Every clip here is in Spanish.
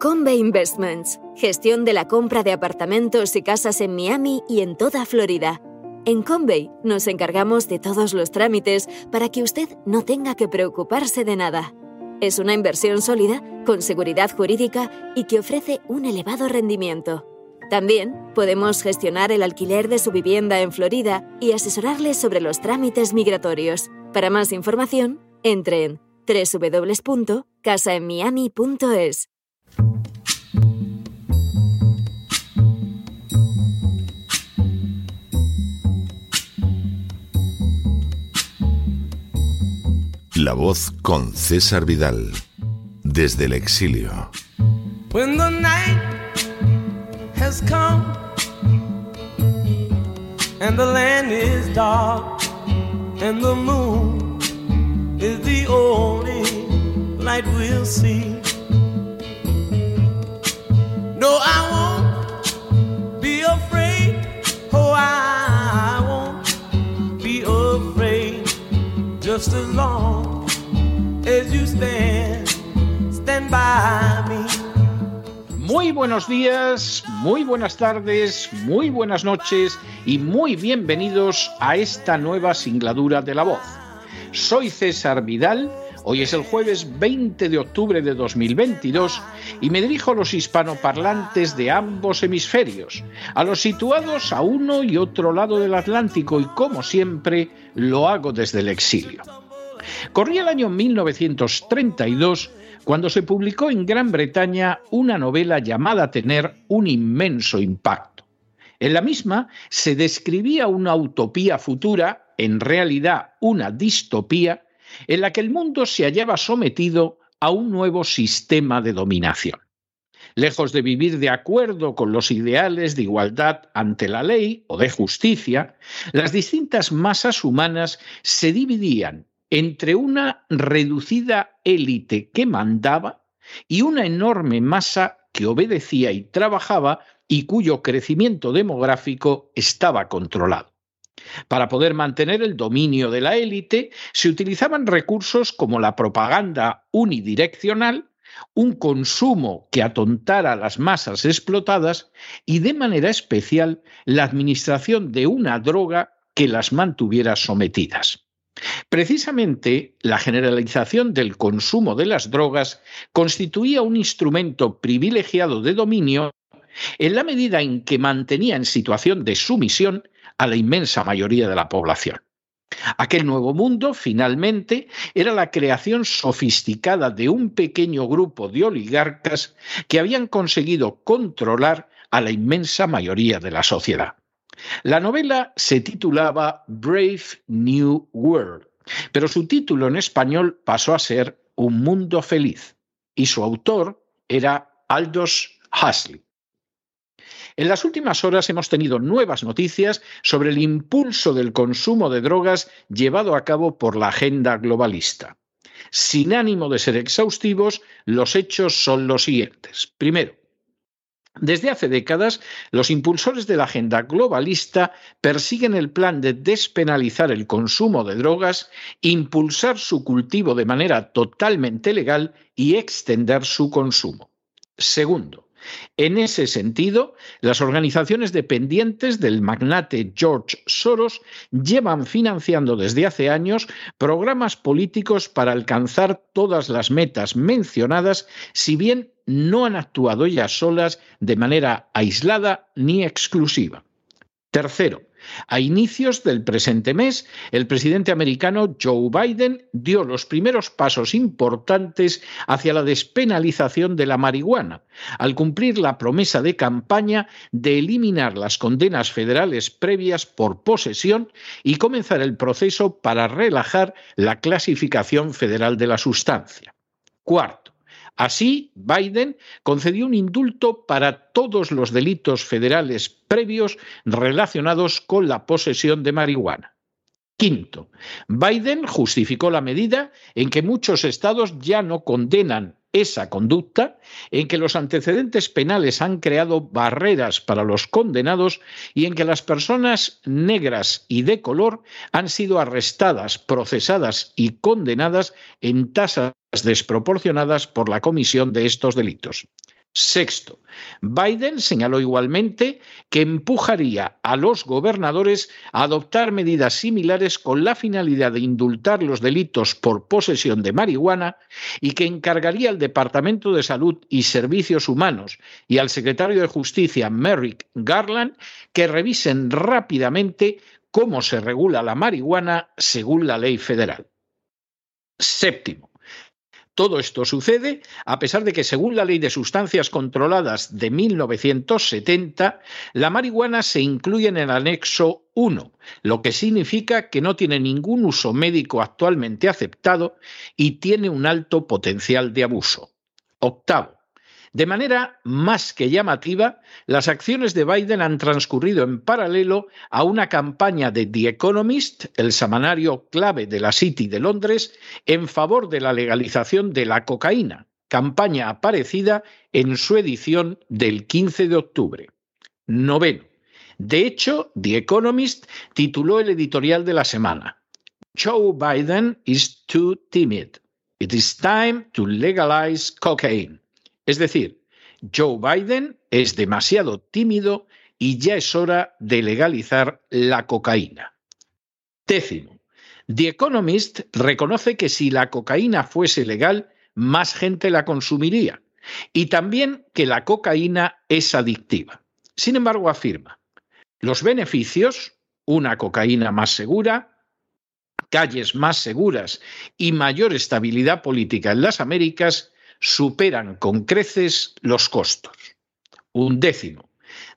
Conve Investments, gestión de la compra de apartamentos y casas en Miami y en toda Florida. En Convey nos encargamos de todos los trámites para que usted no tenga que preocuparse de nada. Es una inversión sólida, con seguridad jurídica y que ofrece un elevado rendimiento. También podemos gestionar el alquiler de su vivienda en Florida y asesorarle sobre los trámites migratorios. Para más información, entre en www.casaenmiami.es. La voz con César Vidal, desde el exilio. When the night has come and the land is dark and the moon is the only light we'll see. No, I won't be afraid. Oh, I won't be afraid. Just as long Muy buenos días, muy buenas tardes, muy buenas noches y muy bienvenidos a esta nueva singladura de la voz. Soy César Vidal Hoy es el jueves 20 de octubre de 2022 y me dirijo a los hispanoparlantes de ambos hemisferios, a los situados a uno y otro lado del Atlántico y como siempre lo hago desde el exilio. Corría el año 1932 cuando se publicó en Gran Bretaña una novela llamada Tener un inmenso impacto. En la misma se describía una utopía futura, en realidad una distopía, en la que el mundo se hallaba sometido a un nuevo sistema de dominación. Lejos de vivir de acuerdo con los ideales de igualdad ante la ley o de justicia, las distintas masas humanas se dividían entre una reducida élite que mandaba y una enorme masa que obedecía y trabajaba y cuyo crecimiento demográfico estaba controlado. Para poder mantener el dominio de la élite se utilizaban recursos como la propaganda unidireccional, un consumo que atontara a las masas explotadas y de manera especial la administración de una droga que las mantuviera sometidas. Precisamente la generalización del consumo de las drogas constituía un instrumento privilegiado de dominio en la medida en que mantenía en situación de sumisión a la inmensa mayoría de la población. Aquel nuevo mundo, finalmente, era la creación sofisticada de un pequeño grupo de oligarcas que habían conseguido controlar a la inmensa mayoría de la sociedad. La novela se titulaba Brave New World, pero su título en español pasó a ser Un mundo feliz, y su autor era Aldous Huxley. En las últimas horas hemos tenido nuevas noticias sobre el impulso del consumo de drogas llevado a cabo por la agenda globalista. Sin ánimo de ser exhaustivos, los hechos son los siguientes. Primero, desde hace décadas, los impulsores de la agenda globalista persiguen el plan de despenalizar el consumo de drogas, impulsar su cultivo de manera totalmente legal y extender su consumo. Segundo, en ese sentido, las organizaciones dependientes del magnate George Soros llevan financiando desde hace años programas políticos para alcanzar todas las metas mencionadas, si bien no han actuado ellas solas de manera aislada ni exclusiva. Tercero, a inicios del presente mes, el presidente americano Joe Biden dio los primeros pasos importantes hacia la despenalización de la marihuana, al cumplir la promesa de campaña de eliminar las condenas federales previas por posesión y comenzar el proceso para relajar la clasificación federal de la sustancia. Cuarto, Así, Biden concedió un indulto para todos los delitos federales previos relacionados con la posesión de marihuana. Quinto, Biden justificó la medida en que muchos estados ya no condenan esa conducta, en que los antecedentes penales han creado barreras para los condenados y en que las personas negras y de color han sido arrestadas, procesadas y condenadas en tasas desproporcionadas por la comisión de estos delitos. Sexto, Biden señaló igualmente que empujaría a los gobernadores a adoptar medidas similares con la finalidad de indultar los delitos por posesión de marihuana y que encargaría al Departamento de Salud y Servicios Humanos y al secretario de Justicia Merrick Garland que revisen rápidamente cómo se regula la marihuana según la ley federal. Séptimo, todo esto sucede a pesar de que, según la Ley de Sustancias Controladas de 1970, la marihuana se incluye en el anexo 1, lo que significa que no tiene ningún uso médico actualmente aceptado y tiene un alto potencial de abuso. Octavo, de manera más que llamativa, las acciones de Biden han transcurrido en paralelo a una campaña de The Economist, el semanario clave de la City de Londres, en favor de la legalización de la cocaína, campaña aparecida en su edición del 15 de octubre. Noveno. De hecho, The Economist tituló el editorial de la semana. Joe Biden is too timid. It is time to legalize cocaine. Es decir, Joe Biden es demasiado tímido y ya es hora de legalizar la cocaína. Décimo, The Economist reconoce que si la cocaína fuese legal, más gente la consumiría y también que la cocaína es adictiva. Sin embargo, afirma, los beneficios, una cocaína más segura, calles más seguras y mayor estabilidad política en las Américas, superan con creces los costos. Un décimo.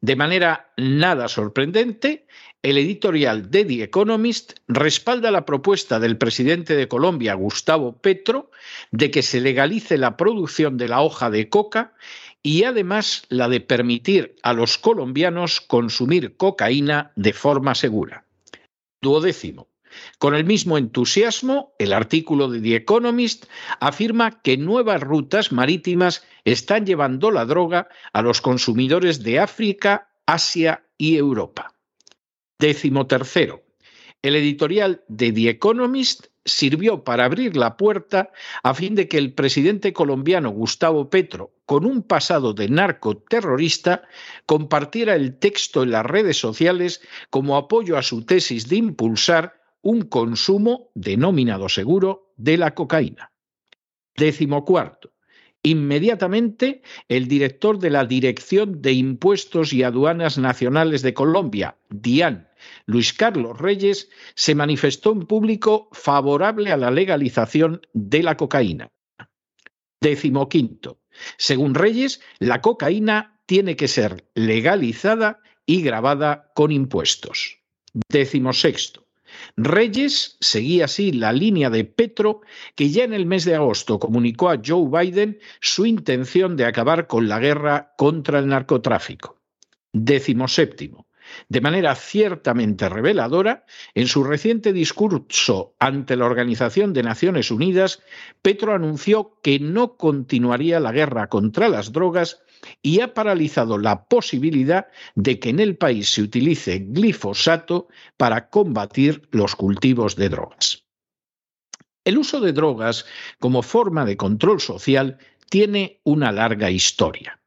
De manera nada sorprendente, el editorial de The Economist respalda la propuesta del presidente de Colombia, Gustavo Petro, de que se legalice la producción de la hoja de coca y además la de permitir a los colombianos consumir cocaína de forma segura. Duodécimo. Con el mismo entusiasmo, el artículo de The Economist afirma que nuevas rutas marítimas están llevando la droga a los consumidores de África, Asia y Europa. Décimo tercero. El editorial de The Economist sirvió para abrir la puerta a fin de que el presidente colombiano Gustavo Petro, con un pasado de narcoterrorista, compartiera el texto en las redes sociales como apoyo a su tesis de impulsar un consumo denominado seguro de la cocaína. Décimo cuarto. Inmediatamente, el director de la Dirección de Impuestos y Aduanas Nacionales de Colombia, DIAN, Luis Carlos Reyes, se manifestó en público favorable a la legalización de la cocaína. Décimo quinto. Según Reyes, la cocaína tiene que ser legalizada y grabada con impuestos. Décimo sexto. Reyes seguía así la línea de Petro, que ya en el mes de agosto comunicó a Joe Biden su intención de acabar con la guerra contra el narcotráfico. Décimo séptimo. De manera ciertamente reveladora, en su reciente discurso ante la Organización de Naciones Unidas, Petro anunció que no continuaría la guerra contra las drogas y ha paralizado la posibilidad de que en el país se utilice glifosato para combatir los cultivos de drogas. El uso de drogas como forma de control social tiene una larga historia.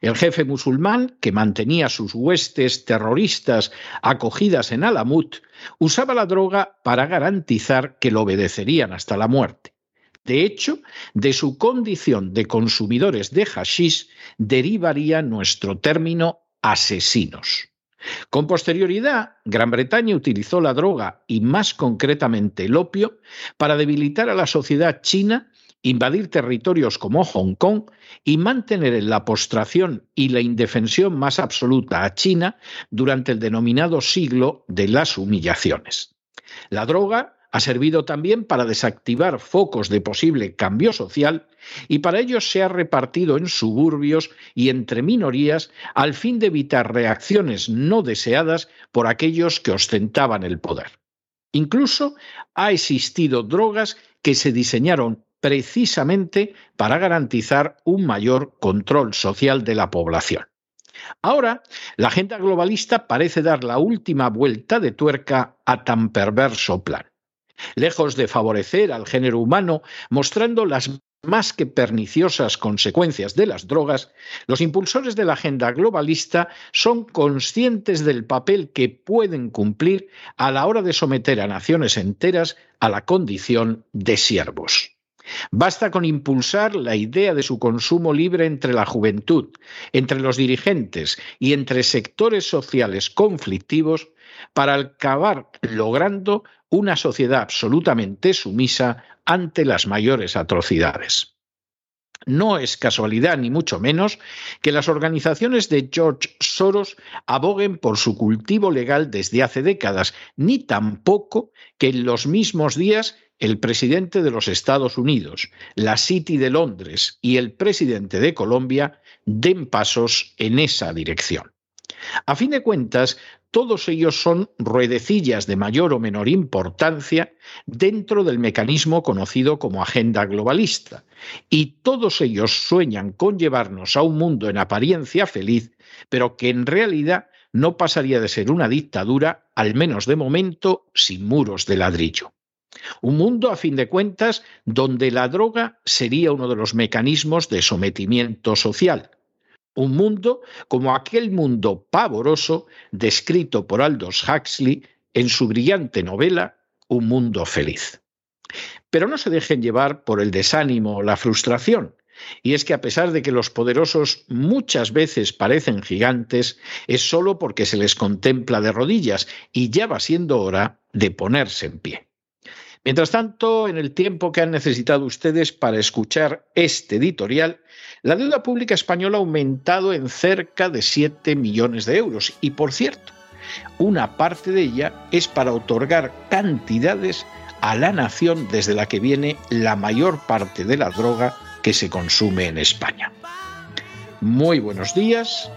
El jefe musulmán, que mantenía sus huestes terroristas acogidas en Alamut, usaba la droga para garantizar que lo obedecerían hasta la muerte. De hecho, de su condición de consumidores de hashish derivaría nuestro término asesinos. Con posterioridad, Gran Bretaña utilizó la droga y más concretamente el opio para debilitar a la sociedad china, invadir territorios como Hong Kong y mantener en la postración y la indefensión más absoluta a China durante el denominado siglo de las humillaciones. La droga ha servido también para desactivar focos de posible cambio social y para ello se ha repartido en suburbios y entre minorías al fin de evitar reacciones no deseadas por aquellos que ostentaban el poder. Incluso ha existido drogas que se diseñaron precisamente para garantizar un mayor control social de la población. Ahora, la agenda globalista parece dar la última vuelta de tuerca a tan perverso plan lejos de favorecer al género humano, mostrando las más que perniciosas consecuencias de las drogas, los impulsores de la agenda globalista son conscientes del papel que pueden cumplir a la hora de someter a naciones enteras a la condición de siervos. Basta con impulsar la idea de su consumo libre entre la juventud, entre los dirigentes y entre sectores sociales conflictivos para acabar logrando una sociedad absolutamente sumisa ante las mayores atrocidades. No es casualidad, ni mucho menos, que las organizaciones de George Soros aboguen por su cultivo legal desde hace décadas, ni tampoco que en los mismos días el presidente de los Estados Unidos, la City de Londres y el presidente de Colombia den pasos en esa dirección. A fin de cuentas, todos ellos son ruedecillas de mayor o menor importancia dentro del mecanismo conocido como agenda globalista, y todos ellos sueñan con llevarnos a un mundo en apariencia feliz, pero que en realidad no pasaría de ser una dictadura, al menos de momento, sin muros de ladrillo. Un mundo, a fin de cuentas, donde la droga sería uno de los mecanismos de sometimiento social, un mundo como aquel mundo pavoroso descrito por Aldous Huxley en su brillante novela Un mundo feliz. Pero no se dejen llevar por el desánimo o la frustración. Y es que a pesar de que los poderosos muchas veces parecen gigantes, es solo porque se les contempla de rodillas y ya va siendo hora de ponerse en pie. Mientras tanto, en el tiempo que han necesitado ustedes para escuchar este editorial, la deuda pública española ha aumentado en cerca de 7 millones de euros y, por cierto, una parte de ella es para otorgar cantidades a la nación desde la que viene la mayor parte de la droga que se consume en España. Muy buenos días,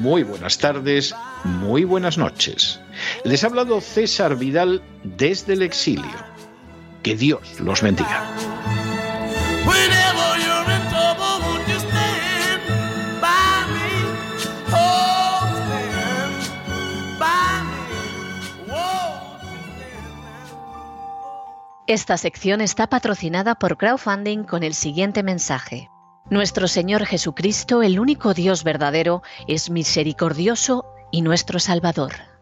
muy buenas tardes, muy buenas noches. Les ha hablado César Vidal desde el exilio. Que Dios los bendiga. Esta sección está patrocinada por crowdfunding con el siguiente mensaje. Nuestro Señor Jesucristo, el único Dios verdadero, es misericordioso y nuestro Salvador.